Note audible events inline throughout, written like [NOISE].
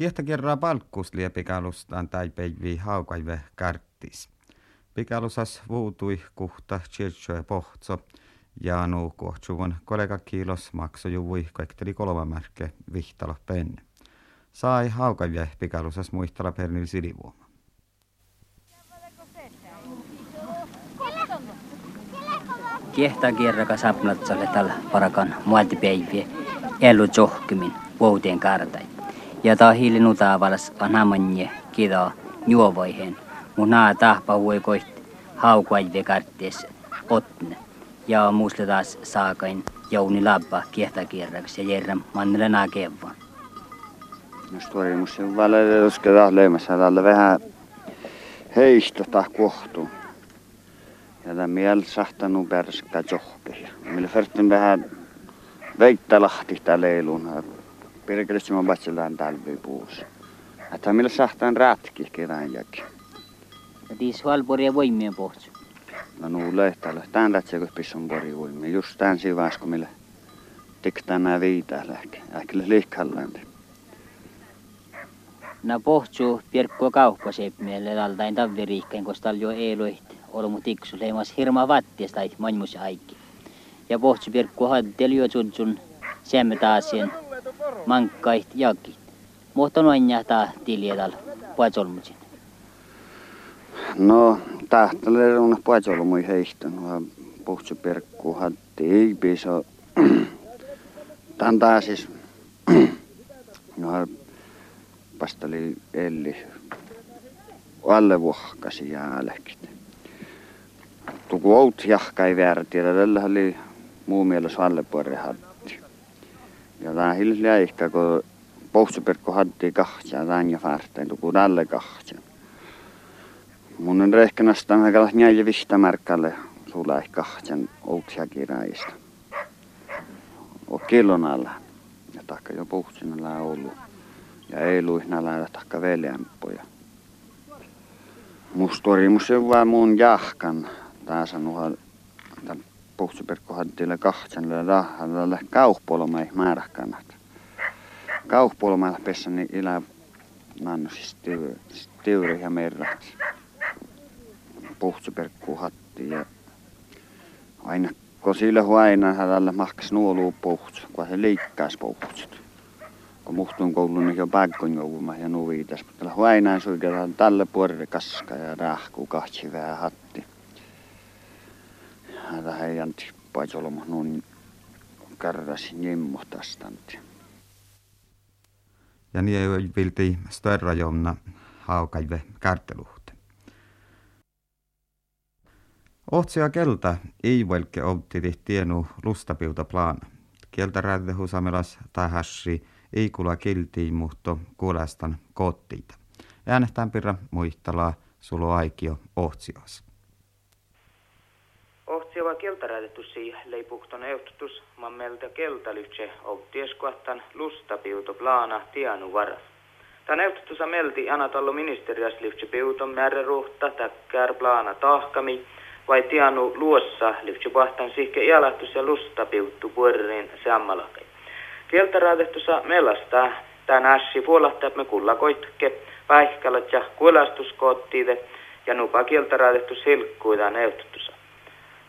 Kiehtä kerraa palkkus liepikalustaan tai peivi haukaive karttis. Pikalusas vuutui kuhta ja pohtso ja nuu kohtsuvun kollega kiilos maksojuvui kaikteli kolma märke vihtalo penne. Sai haukaive pikalusas muistella pernil silivuoma. Kiehtä kierraka sapnatsalle tällä parakan muotipäiviä elu johkimin vuoteen kartai. Ja ta hiilinu taavalas anamanje juovoihin. Mun naa tahpa voikoit haukuajve karttees otne. Ja muusle taas saakain jouni labba kiehtäkierraksi ja jerrän mannelle naa kevvaan. No stori musta välillä jos taas leimässä tällä vähän heistä tah kohtuu. Ja tämä miel sahtanut pärskää johkella. Millä färtin vähän veittä lahti tää leilun. Vatsillaan talvi puus. Että millä sahtaan ratki kerran jäkin. Ja tiis valporia voimien pohtsu. No nuu lehtäällä. Tän lähtsee kun pisson pori voimia. Just tän sivas kun millä tiktää nää viitää lähke. Äkille liikkallaan. Na pohtsu pierkkua kauppaseep meille altain tavviriikkain, koska täällä jo eiloit olmu tiksu leimas hirma vattias tai manmus aikki. Ja pohtsu pierkkua haddeli jo tsuntsun semme taasien mankkait jakit. Mutta noin jähtää tiliä täällä puolsolmutsin. No, tähtele on puolsolmu mui heistä. No, pohtsu pierkkua hatti ei piso. [CLEARS THROAT] Tän siis [CLEARS THROAT] no, pastali elli alle vuokkasi jälkeen. Tuku out jahkai väärti ja tällä oli muu mielessä alle puoli hatti. Ja tämä hiljaa ehkä kun pohtsuperkko hatti kahtja tämän ja färteen tuku tälle kahtja. Mun on rehkenästä aika näin vihtä märkälle sulla ehkä kahtjan outsia kirjaista. O killon alla. Ja takka jo pohtsinalla ollut ja ei luihnalla takka veljämppoja. Mustori musen vaan mun jahkan. Tää sanoo, että puhtsuperkko hattille kahtsan löydä rahalla kauppoloma ei määräkannat. Kauppoloma pessä niin ilä nannu siis ja merrat. Puhtsuperkko hatti ja aina kun sillä huaina hänellä maks nuoluu puhtsu, kun se liikkaas puhtsut kun muhtun koulun niin jo paikkoin jouluma ja nuviitas. Mutta huainaan suiketaan tälle puolelle kaska ja rahku kahti vähän hatti. Ja heidän tippaisi olema nun karrasi nimmohtastanti. Ja niin vilti störra jomna haukaive kärteluhte. Ohtsia kelta ei velke oltti tienu lustapiuta plaana. Kieltä räätehu samelas tai hassi ei kuula kiltiin, mutta kuulestan koottiita. Äänestään pirra muistalaa sulo aikio ohtsioas. Ohtsiava keltarätetussi leipuhton eututus mammelta keltalyhtse outtieskuattan lustapiuto plaana tianu varas. Tän eututusa melti anatallo ministerias lyhtse piuton määrä ruhta täkkär plaana tahkami vai tianu luossa lyhtse pahtan sihke ialahtus ja lustapiuttu puerin sammalakei. Kieltäraadehtussa melasta tän ässi puolahtaa me kullakoitke, päihkälet ja kuelastuskoottiide ja nupa kieltäraadehtu silkkuidaan neututusa.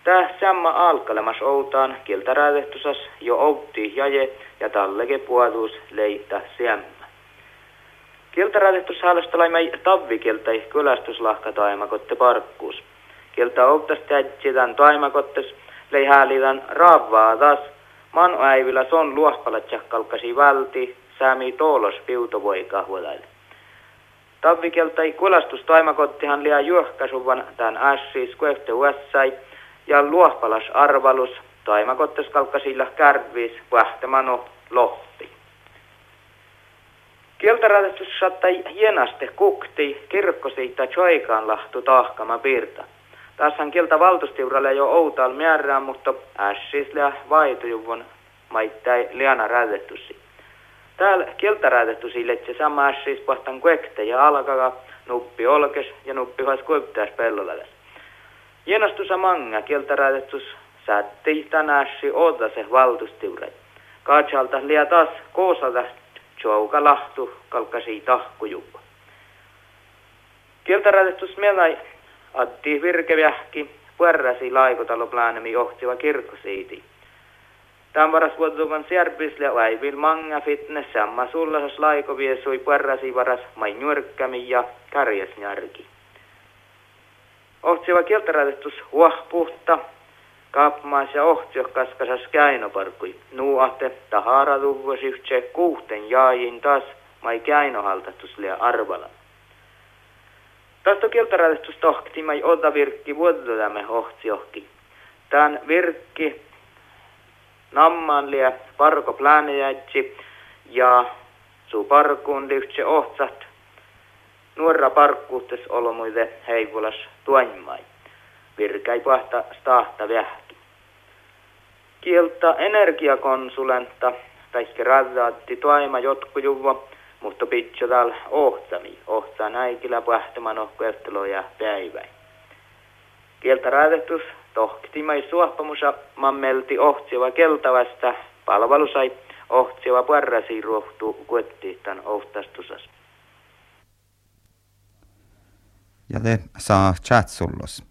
Tää samma alkalemas outaan kieltäraadehtusas jo outti jaje ja talleke puoluus leitä siemmä. Kieltäraadehtus halastalaimai tavvikieltä kylästyslahka taimakotte parkkuus. Kieltä outas täjitän taimakottes lei häälitän raavaa taas Man äivillä son luohpalat kalkasi valti, saami toolos piutovoi kahvolaille. Tavvikeltai kulastustaimakottihan liian juohkasuvan tämän ässis kuefte uessai ja luohpalas arvalus taimakottes kalkasilla kärvis pähtämano lohti. Kieltäraadestus sattai hienaste kukti kirkkosi choikaan lahtu tahkama pirta. Tässä kieltä valtustiuralle jo outal määrään, mutta ässisle vaitujuvun maittai liana räädettusi. Täällä kieltä räädettusi letse sama ässis pahtan kuekte ja alkaga nuppi olkes ja nuppi vas kuiptäis pellolales. Hienostusa manga kieltä räädettus sätti tänässi oota se valtustiurai. Kaatsalta liä taas koosalta Jouka lahtu kalkasi tahkujuppa. Kieltärätettus mielai atti virkevähki puerrasi laikotalo plaanemi johtiva kirkkosiiti. Tämän varas vuotuvan särpisle vaivil manga fitness samma sullasas laiko viesui puerrasi varas mai ja. Ohtsiva kieltärätettus huahpuhta, kaapmaas ja ohtio kaskasas käinoparkui. Nuahte tahara tuvvosihtse kuhten jaajin taas mai käinohaltatus lia arvala. Tästä kieltärätettus tohti mai oda virkki vuododamme ohtsiohki. Tän virkki namman lia parko ja suu parkuun lyhtse ohtsat nuora parkkuutes olomuide heivulas tuonmai. Virkäi pahta stahta vähki. Kieltä energiakonsulenta, taikki raddaatti toima jotkujuva, mutta pitso täällä ohtami. Ohtaa näikillä pahtaman ohko ja päiväin. Kieltä raadettus tohtimai suohpamusa mammelti ohtsiva keltavasta palvelusai ohtsiva parrasi ruohtu kuettiittan ohtastusas. Ja te saa chatsullos.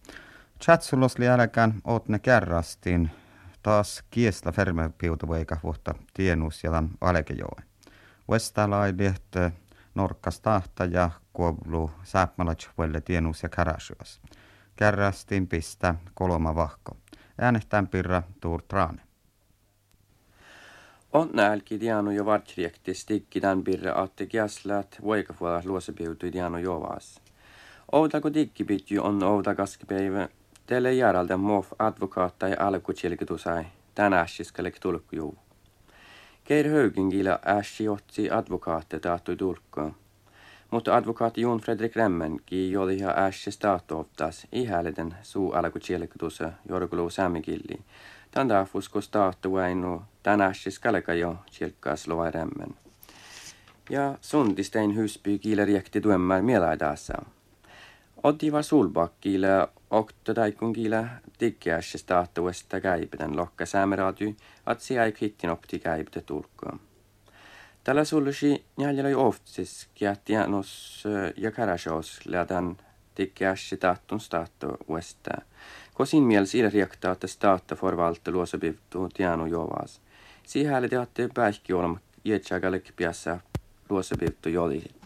Chatsullos jälkeen ne kärrastin taas kiesla fermepiutuvoika vuotta tienus ja alkejoen. Westalaidit norkkas tahta ja kuoblu vuelle tienus ja kärasuos. Kärrastin pistä kolma vahko. Äänestään pirra tuur traane. On nälki dianu jo vartjekti stikki tämän pirra aatte kiaslat voikafuola luosepiutui dianu jovaas. Oudako dikkipitju on ouda kaskipäivä. Teille järältä mof advokaata ja alkutjelkitusai. Tän äsiskälle tulkku Keir Högingillä äsi johti advokaatti tahtui tulkkoon. Mutta advokaatti Jon Fredrik Remmenki oli ihan äsi staatovtas ihälleten suu alkutjelkitusa jorkulu sammikilli. Tän därfusko startu väinu tän äsis jo tjelkkaas loa remmen. Ja sundistein husby kiiler jäkti tuemmään ottivat sulpakkille oktotaikkungille tikkiässä tahtuesta käipeten lokka säämeraty, at sijaik hittin opti käipte tulkkoon. Tällä sullusi jäljellä oftis kiattianus ja karasjous lähtän tikkiässä tahtun stahtuesta. Kosin mielessä ilä riaktaa, että stahta forvalta luosabivtuu tianu jovas. Siihen hälle teatte päihki olma jätsägälle piässä luosabivtu jodihit.